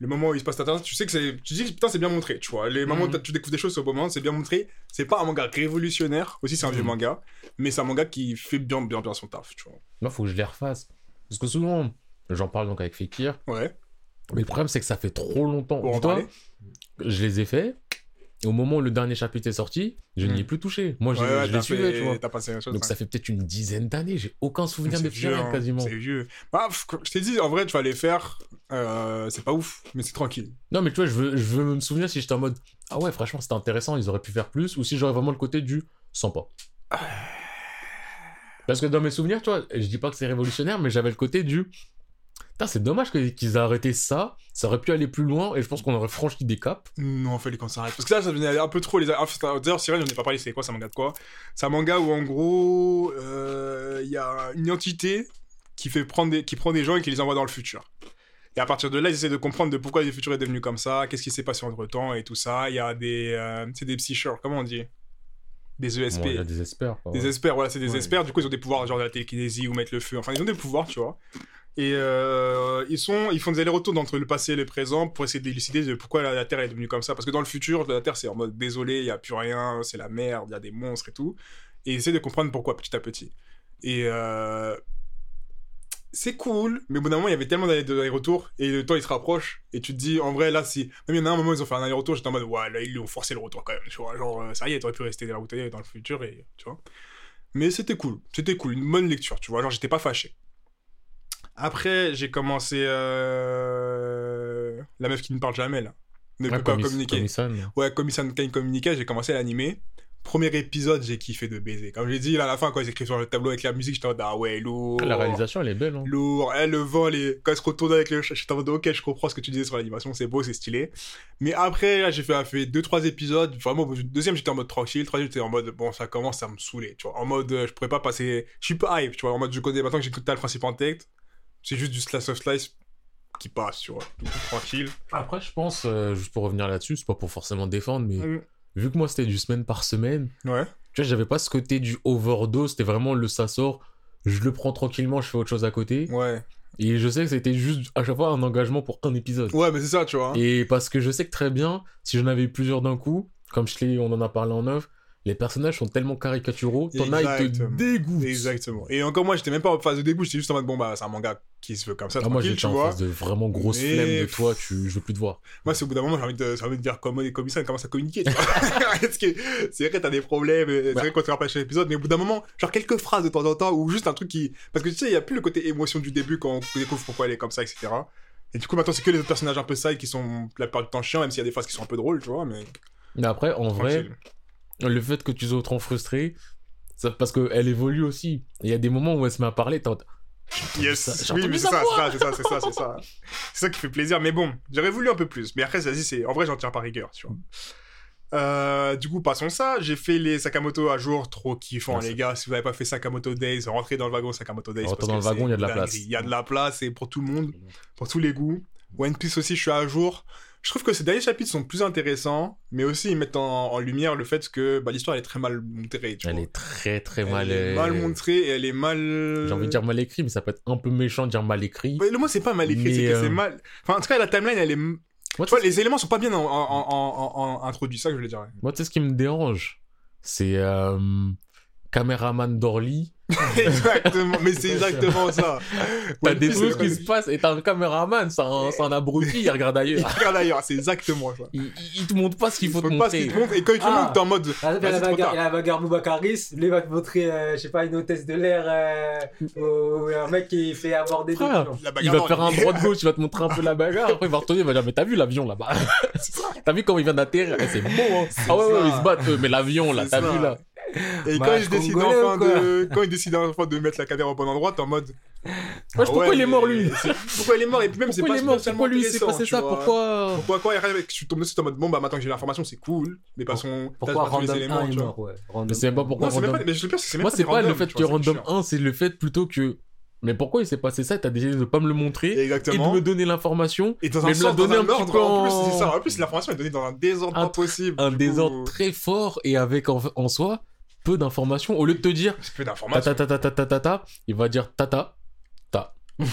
Les moments où il se passe ta tu sais que c'est. Tu dis, putain, c'est bien montré, tu vois. Les moments où Mhm. tu découvres des choses au bon moment, c'est bien montré. C'est pas un manga révolutionnaire. Aussi, c'est un vieux Mhm. manga. Mais c'est un manga qui fait bien, bien, bien son taf, tu vois. Moi, faut que je les refasse. Parce que souvent, j'en parle donc avec Fekir. Ouais. Mais le problème, c'est que ça fait trop longtemps. Pour en parler je les ai faits. Et au moment où le dernier chapitre est sorti, je n'y ai Hmm. plus touché. Moi, je, Ouais, ouais, je les suivais, tu vois. T'as passé la chose. Donc ça fait peut-être une dizaine d'années. J'ai aucun souvenir C'est des vieux, hein, quasiment. C'est vieux. Bah, je t'ai dit, en vrai, tu vas les faire. euh, c'est pas ouf, mais c'est tranquille. Non, mais tu vois, je veux, je veux me souvenir si j'étais en mode Ah ouais, franchement, c'était intéressant, ils auraient pu faire plus. Ou si j'aurais vraiment le côté du sans pas. Parce que dans mes souvenirs, tu vois, je dis pas que c'est révolutionnaire, mais j'avais le côté du. C'est dommage qu'ils aient arrêté ça. Ça aurait pu aller plus loin et je pense qu'on aurait franchi des caps. Non, fallait qu'on s'arrête. Parce que là, ça devenait un peu trop les. D'ailleurs, Sirène, on n'est pas parlé, c'est quoi, un manga de quoi? C'est un manga où, en gros, euh, il y a une entité qui, fait prendre des... qui prend des gens et qui les envoie dans le futur. Et à partir de là, ils essaient de comprendre de pourquoi le futur est devenu comme ça, qu'est-ce qui s'est passé entre temps et tout ça. Il y a des. euh, C'est des psycheurs, comment on dit? Des ESP. Bon, il y a des experts. quoi. Des experts, voilà, c'est des Ouais. experts. Du coup, ils ont des pouvoirs, genre de la télékinésie ou mettre le feu. Enfin, ils ont des pouvoirs, tu vois. Et euh, ils, sont, ils font des allers-retours entre le passé et le présent pour essayer d'élucider de pourquoi la, la Terre est devenue comme ça. Parce que dans le futur, la Terre, c'est en mode désolé, il n'y a plus rien, c'est la merde, il y a des monstres et tout. Et ils essaient de comprendre pourquoi petit à petit. Et euh, c'est cool, mais au bout d'un moment, il y avait tellement d'allers-retours et le temps il se rapproche. Et tu te dis, en vrai, là, si. Même il y en a un moment, ils ont fait un aller-retour, j'étais en mode, ouais, là, ils lui ont forcé le retour quand même. Genre, euh, ça y est, t'aurais pu rester où t'es dans le futur tu vois. Mais c'était cool, c'était cool, une bonne lecture, tu vois, genre, j'étais pas fâché. Après, j'ai commencé. euh, La meuf qui ne parle jamais, là. Ne Ouais, peut pas communiquer. Commission. Ouais, comme il Kane communiquait, j'ai commencé à l'animer. Premier épisode, j'ai kiffé de baiser. Comme j'ai dit, là, à la fin, quand ils écrivent sur le tableau avec la musique, j'étais en mode, ah ouais, lourd. La réalisation, elle est belle. Hein. Lourd. Eh, le vent, les... quand elle se retourne avec le chat, j'étais en mode, ok, je comprends ce que tu disais sur l'animation, c'est beau, c'est stylé. Mais après, là, j'ai fait, fait deux, trois épisodes. Vraiment, deuxième, j'étais en mode tranquille. Troisième, j'étais en mode, bon, ça commence à me saouler, tu vois. En mode, euh, je pourrais pas passer. Je suis pas hype, tu vois. En mode, je connais maintenant que j'écoute le principe en tech. C'est juste du slice of slice qui passe, tu vois. Coup, tranquille. Après, je pense, euh, juste pour revenir là-dessus, c'est pas pour forcément défendre, mais Mm. vu que moi c'était du semaine par semaine, Ouais. tu vois, j'avais pas ce côté du overdose, c'était vraiment le ça sort, je le prends tranquillement, je fais autre chose à côté. Ouais. Et je sais que c'était juste à chaque fois un engagement pour un épisode. Ouais, mais c'est ça, tu vois. Et parce que je sais que très bien, si j'en avais eu plusieurs d'un coup, comme je l'ai, on en a parlé en off, les personnages sont tellement caricaturaux, t'en as, ils te dégoûtent. Exactement. Et encore moi, j'étais même pas en phase de dégoût, j'étais juste en mode bon bah c'est un manga qui se veut comme ça, Ah, moi j'étais en vois. face de vraiment grosse Mais- flemme de toi, tu... je veux plus te voir. Moi, c'est au bout d'un moment, j'ai envie de, j'ai envie de dire comment les commissaires commencent à communiquer. tu vois. [LAUGHS] C'est vrai que t'as des problèmes, et c'est Bah. vrai qu'on te rappelle chaque épisode, mais au bout d'un moment, genre quelques phrases de temps en temps, ou juste un truc qui. Parce que tu sais, il y a plus le côté émotion du début quand on découvre pourquoi elle est comme ça, etc. Et du coup, maintenant, c'est que les autres personnages un peu side qui sont la plupart du temps chiants, même s'il y a des phases qui sont un peu drôles, tu vois, mais. Mais après, en vrai. Le fait que tu sois autant frustré, ça, parce qu'elle évolue aussi. Il y a des moments où elle se met à parler. Yes, ça- oui, mais c'est ça, c'est ça, c'est ça, c'est ça, c'est ça. C'est ça qui fait plaisir, mais bon, j'aurais voulu un peu plus. Mais après, vas-y, c'est, en vrai, j'en tire par rigueur, tu vois. Euh, du coup, passons ça. J'ai fait les Sakamoto à jour, trop kiffant, les c'est- gars. Si vous n'avez pas fait Sakamoto Days, rentrez dans le wagon Sakamoto Days. Rentrez dans le wagon, c'est il y a de la place. Il y a de la place et pour tout le monde, pour tous les goûts. One Piece aussi, je suis à jour. Je trouve que ces derniers chapitres sont plus intéressants, mais aussi ils mettent en, en lumière le fait que bah, l'histoire elle est très mal montrée. Tu Elle vois. est très très Elle mal... est euh, mal montrée et elle est mal. J'ai envie de dire mal écrit, mais ça peut être un peu méchant de dire mal écrit. Ouais, le mot c'est pas mal écrit, Mais, c'est que euh, c'est mal. Enfin, en tout cas, la timeline elle est. Moi, Tu vois, les éléments sont pas bien en, introduits, ça que je voulais dire. Moi, tu sais ce qui me dérange? C'est euh, caméraman d'Orly. [LAUGHS] exactement, mais c'est exactement ça. T'as des c'est- qui se passent et t'as un caméraman, c'est un, un abruti, il regarde Il ailleurs. regarde ailleurs, c'est exactement ça. Il, il- il te montre pas ce qu'il faut te Faut pas ce qu'il montrer. te montre, et quand il te Ah. montre, t'es en mode. Ah, il y a la bagarre, il y a la bagarre Boubacaris, lui il va te montrer, euh, je sais pas, une hôtesse de l'air, euh, ou un mec qui fait aborder des. La Il va faire un droit de [LAUGHS] gauche, il va te montrer un peu la bagarre, après il va retourner, il va dire Mais t'as vu l'avion là-bas? T'as vu comment il vient d'atterrir? Eh, C'est beau, hein Ah ouais, ouais, ils se battent, eux, mais l'avion là, t'as vu là? Et Bah, quand je il décide congolais enfin de, quand il décide enfin de mettre la caméra au bon endroit, t'es en mode. Wesh, Ah pourquoi ouais, il est mort lui mais c'est- Pourquoi il est mort et puis même c'est Pourquoi pas il est mort? Pourquoi lui il s'est passé tu ça. Pourquoi Pourquoi quoi il arrive, tu tombes dessus, t'es en mode bon bah maintenant que j'ai l'information c'est cool, mais. Pourquoi pas tous les Random éléments, 1 est tu vois. mort, sais même pas 1. pourquoi c'est random. pas, mais je le pire, c'est même Moi, c'est pas le fait tu que c'est random chiant. 1, c'est le fait plutôt que. Mais pourquoi il s'est passé ça? T'as décidé de pas me le montrer et de Exactement. me donner l'information. Et dans mais un me la sens, dans donner un un petit ordre, peu en plus, en- c'est ça. En plus, l'information est donnée dans un désordre Un pas possible. Un coup. désordre très fort et avec en, en soi peu d'informations. Au lieu de te dire C'est peu ta d'informations. ta ta ta ta ta ta ta, il va dire tata.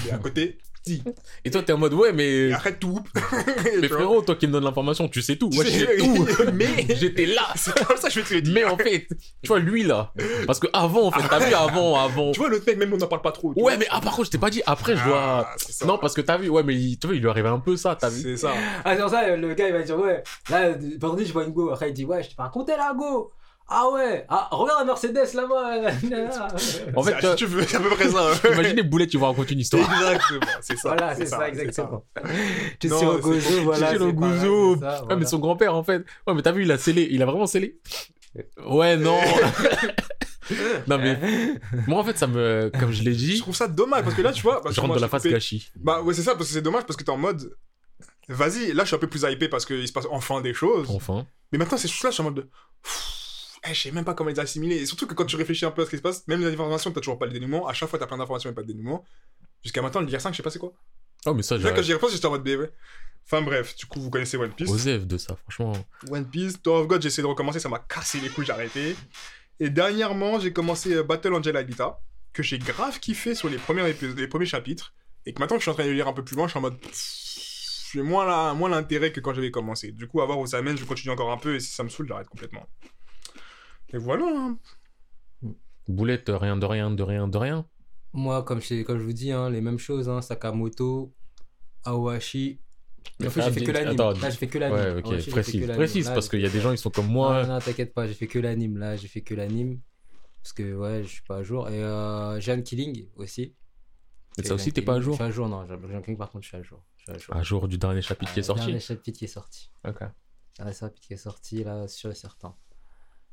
Et à côté, dis. Et toi t'es en mode ouais mais Et arrête tout. [LAUGHS] mais frérot toi qui me donnes l'information tu sais tout. Tu Moi sais- j'ai tout. [LAUGHS] Mais- [LAUGHS] j'étais là. c'est comme ça que je vais te le dire. Mais en fait tu vois lui là parce que avant en fait t'as vu avant avant. Tu vois, l'autre mec, même on n'en parle pas trop. Ouais vois. mais ah par contre je t'ai pas dit après je dois. Ah, ça. Non parce que t'as vu ouais mais il- tu vois il lui arrivait un peu ça t'as vu. C'est ça. Ah, ça, le gars il va dire, ouais, là, vendredi je vois une go. Après il dit, ouais, je t'ai pas raconté la go. Ah ouais, ah, regarde la Mercedes là-bas. [LAUGHS] En fait, C'est- si tu veux, c'est à peu près ça. Imaginez Boulet tu vas raconter une histoire. Exactement, c'est ça. voilà, c'est ça, c'est exactement. Tu sais, c'est compliqué. voilà. Le c'est pareil, gozo. c'est ça, Ouais, mais voilà. son grand-père, en fait. Ouais, mais t'as vu, il a scellé. Il a vraiment scellé. Ouais, non. [LAUGHS] non, mais moi, en fait, ça me. Comme je l'ai Je dit, trouve ça dommage parce que là, tu vois. parce je que rentre moi, de la coupé- gâchis. Bah ouais, c'est ça, parce que c'est dommage parce que t'es en mode. Vas-y, là je suis un peu plus hypé parce qu'il se passe enfin des choses. Enfin. Mais maintenant, ces choses-là, je suis en mode. de, eh, je sais même pas comment les assimiler. Et surtout que quand tu réfléchis un peu à ce qui se passe, même les informations, t'as toujours pas le dénouement. À chaque fois, t'as plein d'informations et pas de dénouement. Jusqu'à maintenant, le dire 5, je sais pas c'est quoi. Oh, mais ça, Là, quand j'ai j'y repense, j'étais en mode B, ouais. Enfin bref, du coup, vous connaissez One Piece. Osef de ça, franchement. One Piece, Tower of God, j'ai essayé de recommencer, ça m'a cassé les couilles, j'ai arrêté. Et dernièrement, j'ai commencé euh, Battle Angel Alita, que j'ai grave kiffé sur les premiers, épisodes, les premiers chapitres. Et que maintenant que je suis en train de lire un peu plus loin, je suis en mode. J'ai moins l'intérêt que quand j'avais commencé. Du coup, à voir où ça mène, je continue encore un peu et si ça me saoule, j'arrête complètement. Et voilà. hein. Boulette, rien de rien, de rien, de rien. Moi, comme je, comme je vous dis, hein, les mêmes choses, hein, Sakamoto, Aohashi. En fait, Ah, j'ai fait dis- que l'anime. attends, Là, j'ai fait que l'anime. Ouais, ok, fait précise. que. Précise, Là, parce qu'il y a des gens, ils sont comme Non, moi. non, t'inquiète pas, j'ai fait que l'anime là, j'ai fait que l'anime. Parce que ouais, je suis pas à jour. Et euh, Jeanne Killing aussi. Et ça aussi, t'es pas à jour Je suis à jour, non. Jeanne Killing, par contre, je suis à jour. Je suis à jour. Un jour du dernier chapitre qui est Euh, Dernier sorti. chapitre qui est sorti. Ok. Dernier chapitre qui est sorti, là, sûr et certain.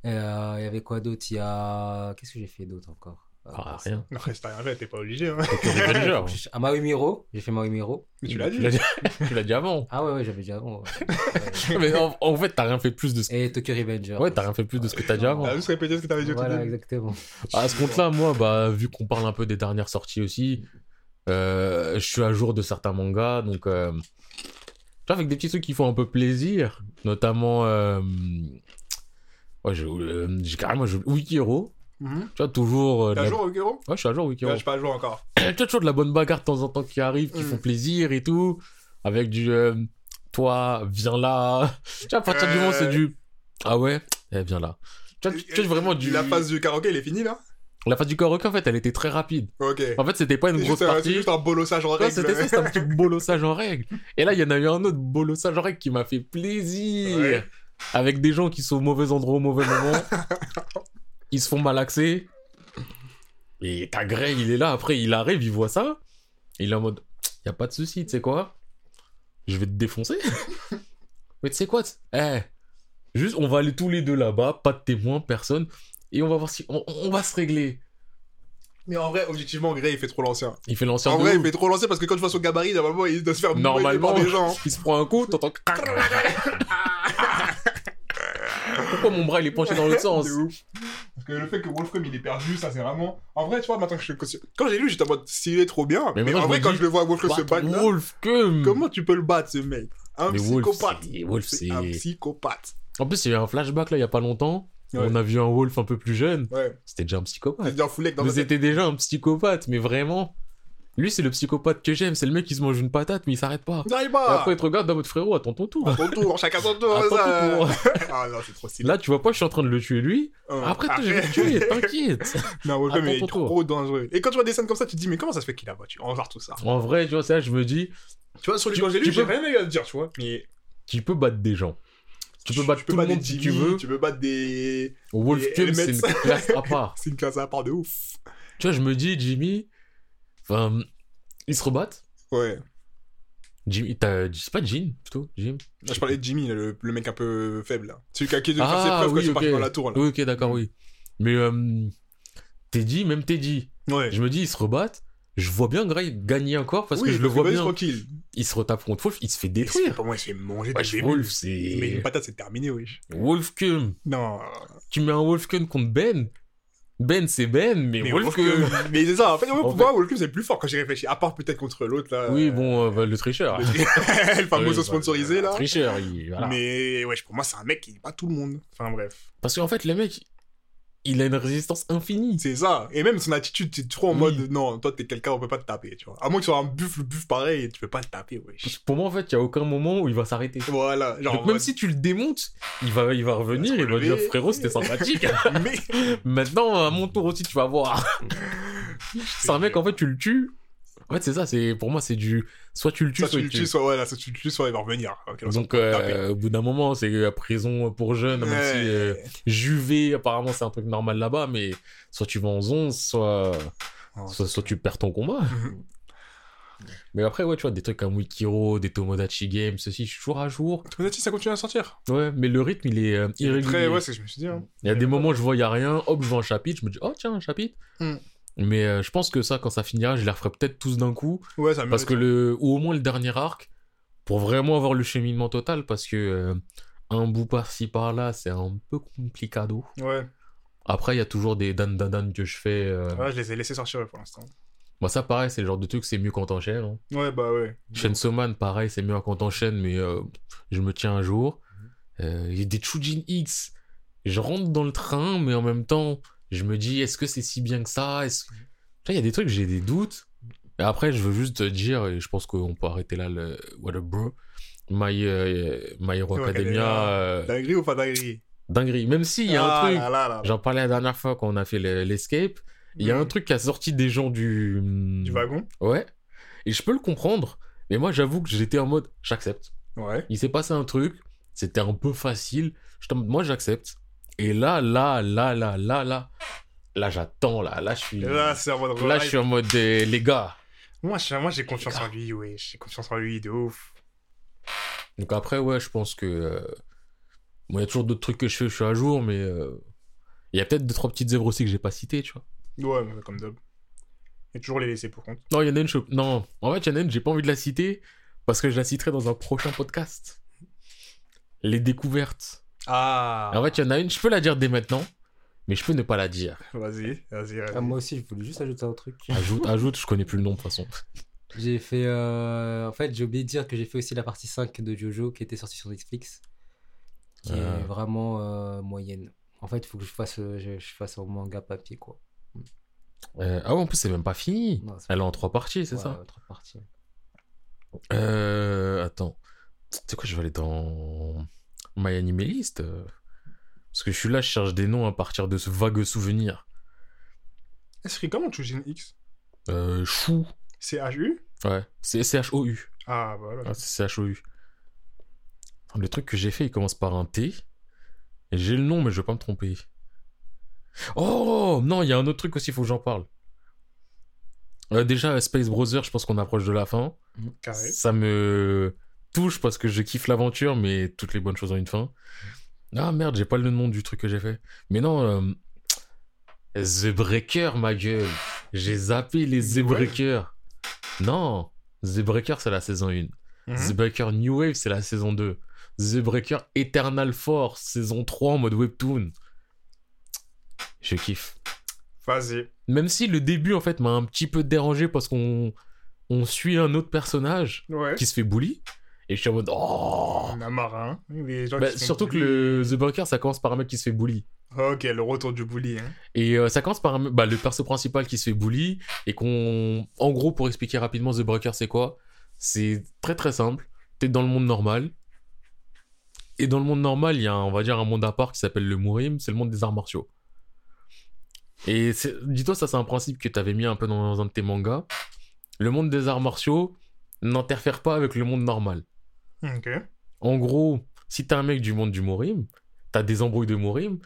Et euh, il y avait quoi d'autre? Il y a. Qu'est-ce que j'ai fait d'autre encore? Euh, Ah, rien. Si t'as rien fait, t'es pas obligé. Hein. [LAUGHS] Ah, Marimiro, j'ai fait Marimiro. Mais tu l'as dit. [LAUGHS] tu l'as dit avant. Ah ouais, ouais, j'avais dit avant. ouais. [LAUGHS] Mais en, en fait, t'as rien fait plus de ce Et Tokyo Revenger. Ouais, t'as rien fait plus de ce que t'as dit avant. T'as juste répété ce que t'avais dit Voilà, exactement. À ce compte-là, moi, bah, vu qu'on parle un peu des dernières sorties aussi, euh, je suis à jour de certains mangas, donc euh, tu vois, avec des petits trucs qui font un peu plaisir, notamment, euh, ouais, j'ai euh, j'ai carrément j'ai- Wikiro, Mhm. tu vois, toujours. euh, T'es à la- jour, Okero Ouais, je suis à jour Wikiro. Là, je suis pas à jour encore. [CLEARS THROAT] Tu vois, toujours de la bonne bagarre de temps en temps qui arrive, qui Mm. font plaisir et tout, avec du euh, toi, viens là. [LAUGHS] Tu vois, à partir du moment c'est Euh. du ah ouais, eh, viens là. Tu vois, tu- tu vois, vraiment du. La phase du karaoké, elle est finie là? La phase du karaoké, en fait, elle était très rapide. Ok. En fait, c'était pas une grosse juste, partie. juste un bolossage en Ouais, règle. c'était ça, c'était un petit [LAUGHS] bolossage en règle. Et là, il y en a eu un autre bolossage en règle qui m'a fait plaisir. Ouais. Avec des gens qui sont au mauvais endroit au mauvais moment. [LAUGHS] Ils se font malaxer. Et ta Grey, il est là. Après, il arrive, il voit ça. Il est en mode, y a pas de souci, tu sais quoi? Je vais te défoncer. [LAUGHS] Mais tu sais quoi? Eh, juste, on va aller tous les deux là-bas, pas de témoins, personne. Et on va voir si. On, on va se régler. Mais en vrai, objectivement, Grey, il fait trop l'ancien. Il fait l'ancien En de vrai, il fait trop l'ancien parce que quand tu vois son gabarit, normalement, il doit se faire Normalement, par des gens. [LAUGHS] il se prend un coup, t'entends. Pourquoi mon bras il est penché dans l'autre [LAUGHS] sens. Parce que le fait que Wolfram il est perdu, ça c'est vraiment. En vrai, tu vois, maintenant que je le Quand j'ai lu, j'étais en mode stylé trop bien. Mais Mais, en vrai, quand je le vois Wolfram se battre là, Wolf que. comment tu peux le battre ce mec? Un Mais psychopathe. c'est- Wolf, c'est. un psychopathe. En plus, il y a eu un flashback là il y a pas longtemps. Ouais. On a vu un Wolf un peu plus jeune. Ouais. C'était déjà un psychopate. bien foulé que dans c'était déjà un psychopathe, mais vraiment. Lui, c'est le psychopathe que j'aime. C'est le mec qui se mange une patate, mais il s'arrête pas. Et après, il te regarde dans votre frérot, attends ton tour. À ton tour, chacun son tour. Ton. [LAUGHS] Ah non, c'est trop stylé. Là, tu vois pas, je suis en train de le tuer lui. Euh, Après, toi, je vais le tuer, t'inquiète. [LAUGHS] Non, Wolfram Attends il est trop dangereux. Et quand tu vois des scènes comme ça, tu te dis, mais comment ça se fait qu'il a battu? En genre tout ça. En vrai, tu vois, ça, je me dis, Tu vois, sur les Tu- quand j'ai tu lu, j'ai peux- rien à dire, tu vois. Mais tu peux battre des gens? Tu peux battre tout le monde des si tu veux. Tu peux battre des. Wolf c'est une classe à part. [LAUGHS] C'est une classe à part de ouf. Tu vois, je me dis, Jimmy, enfin, ils se rebattent. Ouais. Jimmy, t'as, c'est pas Jean, plutôt, Jim? Là, je parlais de Jimmy, le, le mec un peu faible. Là. Celui qui a de faire Ah, ses preuves quand oui, dans la tour. Là. Oui, ok, d'accord, oui. Mais euh, Teddy, même Teddy, Ouais. je me dis, ils se rebattent. Je vois bien Gray gagner encore parce Oui, que je le vois bien. tranquille. Il se retape contre Wolf, il se fait détruire. Pour moi, il se fait manger dès le Wolf, c'est. Mais une patate, c'est terminé, wesh. Wolf Cum. Non. Tu mets un Wolf Cum contre Ben. Ben, c'est Ben, mais, Mais Mais c'est ça, en fait, pour moi, Wolf Cum, c'est plus fort quand j'y réfléchis. À part peut-être contre l'autre, là. Oui, bon, euh, le tricheur. Le, [LAUGHS] fameux Oui, bah, sponsorisé, là. Tricheur, il- voilà. Mais, wesh, pour moi, c'est un mec qui bat tout le monde. Enfin, bref. Parce qu'en fait, le mec, il a une résistance infinie. C'est ça. Et même son attitude, c'est trop en Oui. mode, non, toi, t'es quelqu'un, on peut pas te taper, tu vois. À moins que tu sois un buff, le buff pareil, tu peux pas le taper, Parce wesh. que Pour moi, en fait, il y a aucun moment où il va s'arrêter. Voilà. Genre, Donc même mode- si tu le démontes, il va, il va revenir, Il va dire frérot, c'était sympathique. [LAUGHS] Mais. Maintenant, à mon tour aussi, tu vas voir. [LAUGHS] C'est un mec, en fait, tu le tues. En fait, c'est ça, c'est pour moi, c'est du. Soit tu le tues, Soit soit, tu le tues, soit, voilà, soit tu le tues, soit il va revenir. Ok, on s'en Donc, euh, au bout d'un moment, c'est la prison pour jeunes, même Ouais. si euh, Juvé, apparemment, c'est un truc normal là-bas, mais soit tu vas en zone, soit, Oh, soit, soit tu perds ton combat. Mhm. [LAUGHS] Mais après, ouais, tu vois, des trucs comme Wikiro, des Tomodachi Games, ceci, je suis toujours à jour. Si ça continue à sortir. Ouais, mais le rythme, il est euh, irrégulier. Très, ouais, c'est ce que je me suis dit. Hein. Il y a des moments, je vois, il y a rien, hop, je vois un chapitre, je me dis, oh, tiens, un chapitre. Hmm. Mais euh, je pense que ça, quand ça finira, je les referai peut-être tous d'un coup. Ouais, ça me Parce que le, ou au moins le dernier arc, pour vraiment avoir le cheminement total, parce que euh, un bout par-ci par-là, c'est un peu complicado. Ouais. Après, il y a toujours des dan dan dan que je fais. euh, ouais, je les ai laissés sortir pour l'instant. Moi, ça, pareil, c'est le genre de truc, c'est mieux quand t'enchaînes. Hein. Ouais, bah ouais. Chainsaw Man, pareil, c'est mieux quand t'enchaînes, mais euh, je me tiens un jour. Euh, Il y a des Chujin X. Je rentre dans le train, mais en même temps, je me dis, est-ce que c'est si bien que ça? Vois, Il y a des trucs, j'ai des doutes. Et après, je veux juste te dire, et je pense qu'on peut arrêter là le What a bro? My, euh, My Hero Academia, euh, Dinguerie ou pas dinguerie? dinguerie. Même s'il y a Ah, un truc, là, là, là. j'en parlais la dernière fois quand on a fait le- l'Escape, il y a un Mm. truc qui a sorti des gens du. Du wagon Ouais. Et je peux le comprendre, mais moi, j'avoue que j'étais en mode, j'accepte. Ouais. Il s'est passé un truc, c'était un peu facile. Je moi, j'accepte. Et là, là, là, là, là, là, là, j'attends, là, là, je suis. Là, en mode. Là, je suis en mode, euh, les gars. Moi, j'ai confiance gars. en lui, ouais. J'ai confiance en lui de ouf. Donc après, ouais, je pense que. euh, Bon, il y a toujours d'autres trucs que je fais, je suis à jour, mais. euh, Il y a peut-être deux, trois petites œuvres aussi que j'ai pas citées, tu vois. Ouais, mais comme d'hab. Et toujours les laisser pour compte. Non, il y en a une, je- non, en fait, il y en a une, j'ai pas envie de la citer, parce que je la citerai dans un prochain podcast. Les découvertes. Ah En fait, il y en a une, je peux la dire dès maintenant, mais je peux ne pas la dire. Vas-y, vas-y, vas-y. Ah, moi aussi, je voulais juste ajouter un truc. Ajoute, ajoute, je connais plus le nom de toute façon. J'ai fait. euh, En fait, j'ai oublié de dire que j'ai fait aussi la partie 5 de Jojo qui était sortie sur Netflix. Qui Ah. est vraiment euh, moyenne. En fait, il faut que je fasse, euh, je, je fasse un manga papier, quoi. Euh, ah ouais, en plus, c'est même pas fini. Non, Elle est en trois parties, c'est ouais, ça Trois parties. Euh, attends. C'est quoi, je vais aller dans My Anime List euh, Parce que je suis là, je cherche des noms à partir de ce vague souvenir. Est-ce que comment tu une X? Euh, Chou. C'est H-U Ouais, c'est C-H-O-U. Ah, voilà. Ah, c'est C-H-O-U. Le truc que j'ai fait, il commence par un T. Et j'ai le nom, mais je vais pas me tromper. Oh Non, il y a un autre truc aussi, il faut que j'en parle. Euh, déjà, Space Brother, je pense qu'on approche de la fin. Carré. Ça me touche parce que je kiffe l'aventure, mais toutes les bonnes choses ont une fin. Ah merde, j'ai pas le nom du truc que j'ai fait. Mais non, euh, The Breaker, ma gueule. J'ai zappé les The. Breaker. Non, The Breaker, c'est la saison 1. Mhm. The Breaker New Wave, c'est la saison 2. The Breaker Eternal Force, saison 3 en mode webtoon. Je kiffe. Vas-y. Même si le début, en fait, m'a un petit peu dérangé parce qu'on on suit un autre personnage Ouais. qui se fait bully. Et je suis en mode, oh On a. Les gens Bah, qui Surtout que le The Breaker, ça commence par un mec qui se fait bully. Ok, le retour du bully. Hein. Et euh, ça commence par un- bah, le perso principal qui se fait bully. Et qu'on. En gros, pour expliquer rapidement The Breaker, c'est quoi? C'est très très simple. T'es dans le monde normal. Et dans le monde normal, il y a, un- on va dire, un monde à part qui s'appelle le Murim. C'est le monde des arts martiaux. Et dis-toi, ça, c'est un principe que t'avais mis un peu dans un de tes mangas. Le monde des arts martiaux n'interfère pas avec le monde normal. En gros, si t'es un mec du monde du Morim, t'as des embrouilles de Morim,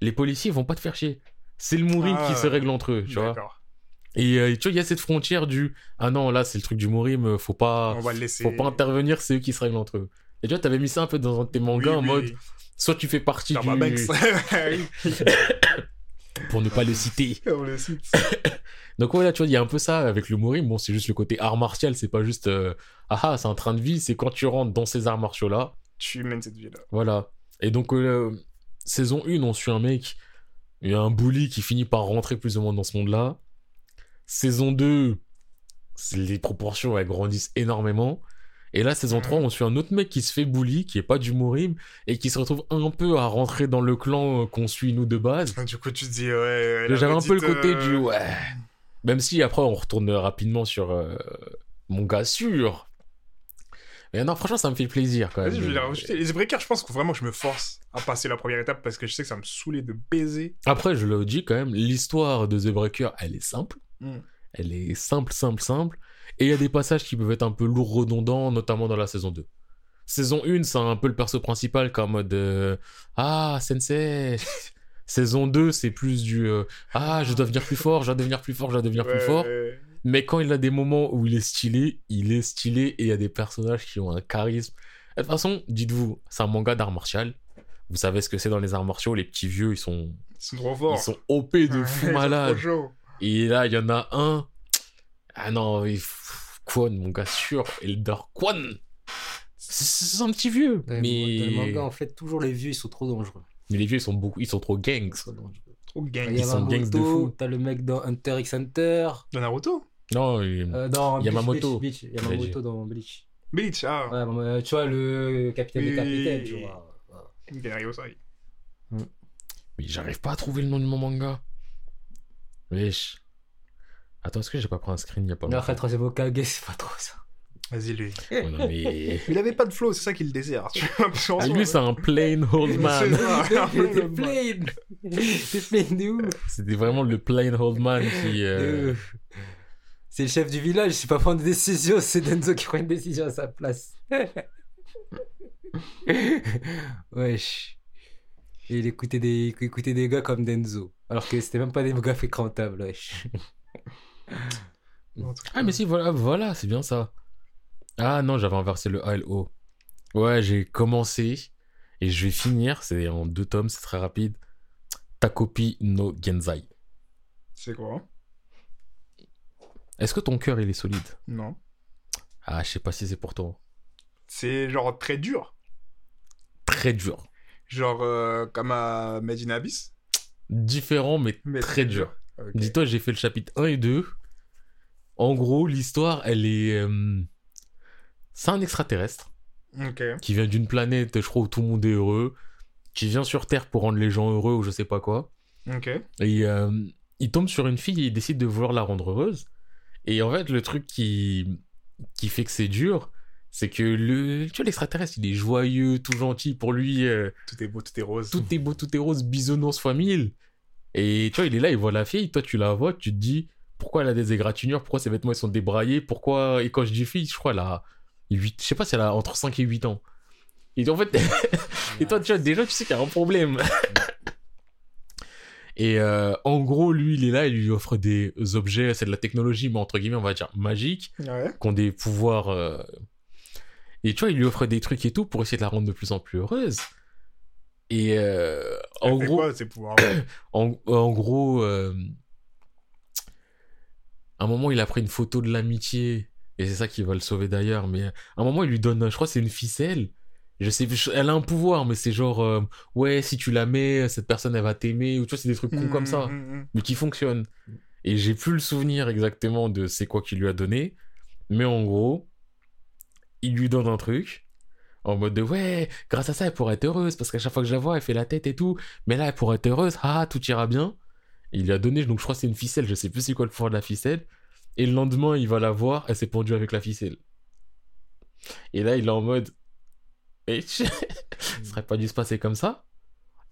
les policiers vont pas te faire chier. C'est le Morim Ah, qui se règle entre eux, tu vois. Et euh, tu vois, il y a cette frontière du ah non, là c'est le truc du Morim, euh, faut pas, On va le laisser. faut pas intervenir, c'est eux qui se règlent entre eux. Et tu vois, t'avais mis ça un peu dans un de tes mangas Oui, en oui, mode soit tu fais partie Dans du. [LAUGHS] [LAUGHS] pour ne pas le citer. [LAUGHS] On le cite. [LAUGHS] Donc ouais, là tu vois, il y a un peu ça avec le Morim. Bon, c'est juste le côté art martial, c'est pas juste euh, ah ah, c'est un train de vie, c'est quand tu rentres dans ces arts martiaux là. Tu mènes cette vie-là. Voilà. Et donc, euh, saison 1, on suit un mec, il y a un bully qui finit par rentrer plus ou moins dans ce monde-là. Saison 2, c'est- les proportions elles grandissent énormément. Et là, saison 3, on suit un autre mec qui se fait bully, qui est pas du Morim, et qui se retrouve un peu à rentrer dans le clan euh, qu'on suit nous de base. Du coup, tu te dis, ouais. J'avais un peu le côté euh, du ouais. Même si après, on retourne rapidement sur euh, mon gars sûr. Mais non, franchement, ça me fait plaisir quand même. Vas-y, je vais les rajouter. Les breakers, je pense que vraiment je me force à passer la première étape parce que je sais que ça me saoulait de baiser. Après, je le dis quand même, l'histoire de The Breaker, elle est simple. Mm. Elle est simple, simple, simple. Et il y a des passages qui peuvent être un peu lourds, redondants, notamment dans la saison 2. Saison 1, c'est un peu le perso principal, comme en mode euh, Ah, sensei [LAUGHS] Saison 2, c'est plus du euh, Ah, je dois devenir plus fort, je dois devenir plus fort, je dois devenir plus fort. Mais quand il a des moments où il est stylé, il est stylé et il y a des personnages qui ont un charisme. De toute façon, dites-vous, c'est un manga d'art martial. Vous savez ce que c'est dans les arts martiaux, les petits vieux, ils sont, Ils sont trop forts. ils sont OP de [LAUGHS] Ouais, fou malade. Et là, il y en a un. Ah non, il... Quan, mon gars sûr, Elder Quan. C'est- un petit vieux. Ouais, mais... Dans le manga, en fait, toujours les vieux, ils sont trop dangereux. mais les vieux, ils sont, beaucoup... ils sont trop gangs. Trop dangereux. Trop gang. Il y a Ils sont gangs de fou. T'as le mec dans Hunter x Hunter. De Naruto? Non, il- Euh, dans Bleach, Yamamoto. Bleach, Bleach. Yamamoto dans Bleach. Bleach, ah. Ouais, bon, euh, tu vois, le capitaine Oui, des capitaines, tu oui. vois. Osai. mais j'arrive pas à trouver le nom de mon manga. Wesh. Attends, est-ce que j'ai pas pris un screen il y a pas longtemps après, troisième Hokage, c'est pas trop ça. Vas-y, lui. Ouais, non, mais... [LAUGHS] Il avait pas de flow, c'est ça qui le dessert. Ah, lui, c'est un plain old man. Il était plain Il était plain de ouf C'était vraiment le plain old man qui. Euh. C'est le chef du village, c'est pas prendre des décisions, c'est Denzo qui prend une décision à sa place. [LAUGHS] Wesh. Et il écoutait des, il écoutait des gars comme Denzo. Alors que c'était même pas des gars fréquentables, wesh. Ah, mais si, voilà, voilà, c'est bien ça. Ah non, j'avais inversé le A et le O. Ouais, j'ai commencé et je vais finir. C'est en deux tomes, c'est très rapide. Takopi no Genzai. C'est quoi? Est-ce que ton cœur, il est solide? Non. Ah, je sais pas si c'est pour toi. C'est genre très dur. Très dur. Genre euh, comme à Made in Abyss. Différent, mais, Mais très dur. Dis-toi, j'ai fait le chapitre 1 et 2. En gros, l'histoire, elle est. euh, C'est un extraterrestre qui vient d'une planète, je crois, où tout le monde est heureux, qui vient sur Terre pour rendre les gens heureux ou je sais pas quoi. Et euh, il tombe sur une fille et il décide de vouloir la rendre heureuse. Et en fait, le truc qui, qui fait que c'est dur, c'est que le, tu vois, l'extraterrestre, il est joyeux, tout gentil. Pour lui, euh, Tout est beau, tout est rose. tout est beau, tout est rose, bisounours famille. Et tu vois, il est là, il voit la fille, toi tu la vois, tu te dis pourquoi elle a des égratignures, pourquoi ses vêtements ils sont débraillés, pourquoi. Et quand je dis fille, je crois elle a 8, je sais pas si elle a entre 5 et 8 ans. Et en fait, [LAUGHS] et toi, tu vois, déjà tu sais qu'il y a un problème. [LAUGHS] Et euh, en gros, lui, il est là, il lui offre des objets, c'est de la technologie, mais entre guillemets, on va dire magique, Ouais. qui ont des pouvoirs. euh, Et tu vois, il lui offre des trucs et tout pour essayer de la rendre de plus en plus heureuse. Et euh, en gros, quoi, ces pouvoirs [COUGHS] en, en gros, euh, à un moment, il a pris une photo de l'amitié, et c'est ça qui va le sauver d'ailleurs, mais à un moment, il lui donne, je crois, c'est une ficelle. Je sais, elle a un pouvoir, mais c'est genre, euh, ouais, si tu la mets, cette personne, elle va t'aimer, ou tu vois, c'est des trucs cons comme ça, Mm, mm, mais qui fonctionnent. Et j'ai plus le souvenir exactement de c'est quoi qu'il lui a donné, mais en gros, il lui donne un truc, en mode de ouais, grâce à ça, elle pourrait être heureuse, parce qu'à chaque fois que je la vois, elle fait la tête et tout, mais là, elle pourrait être heureuse, ah, tout ira bien. Il lui a donné, donc je crois que c'est une ficelle, je sais plus c'est quoi le pouvoir de la ficelle, et le lendemain, il va la voir, elle s'est pendue avec la ficelle. Et là, il est en mode, [LAUGHS] et ça serait pas dû se passer comme ça.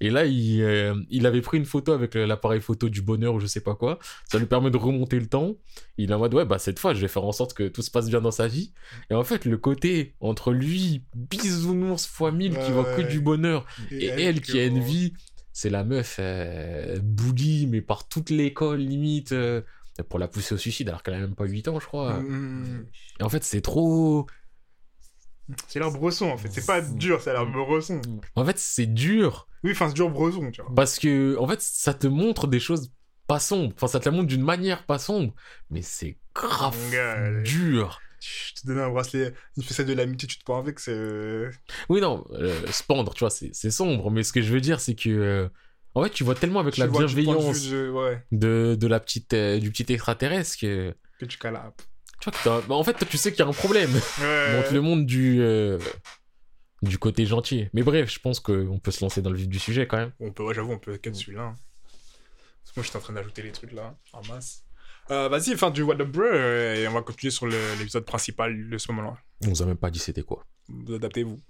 Et là, il, euh, il avait pris une photo avec euh, l'appareil photo du bonheur ou je sais pas quoi. Ça lui permet de remonter le temps. Il est en mode, ouais, bah cette fois, je vais faire en sorte que tout se passe bien dans sa vie. Et en fait, le côté entre lui, bisounours fois mille, qui voit que Ouais. du bonheur, et elle qui a une vie, c'est la meuf euh, bully, mais par toute l'école, limite, euh, pour la pousser au suicide, alors qu'elle a même pas 8 ans, je crois. Mm, mm, Et en fait, c'est trop. mm. C'est l'air bresson en fait. C'est pas dur, c'est l'air bresson. En fait, c'est dur. Oui, enfin, c'est dur bresson, tu vois. Parce que, en fait, ça te montre des choses pas sombres. Enfin, ça te la montre d'une manière pas sombre. Mais c'est grave dur. Je te donne un bracelet, une ficelle de l'amitié, tu te prends avec, c'est. Oui, non, euh, se pendre, tu vois, c'est sombre. Mais ce que je veux dire, c'est que. euh, en fait, tu vois tellement avec Tu la vois du point de bienveillance vue de- Ouais, de, de la petite, euh, du petit extraterrestre que. que tu calapes. Tu vois, que t'as- bah, en fait, toi, tu sais qu'il y a un problème. Ouais. Montre le monde du. euh, du côté gentil. Mais bref, je pense qu'on peut se lancer dans le vif du sujet quand même. On peut, ouais, j'avoue, on peut cut celui-là. hein. Parce que moi, j'étais en train d'ajouter les trucs là, en masse. Euh, Vas-y, fin du What the Bruh, euh, et on va continuer sur l'épisode principal de ce moment-là. On nous a même pas dit c'était quoi. Vous adaptez-vous.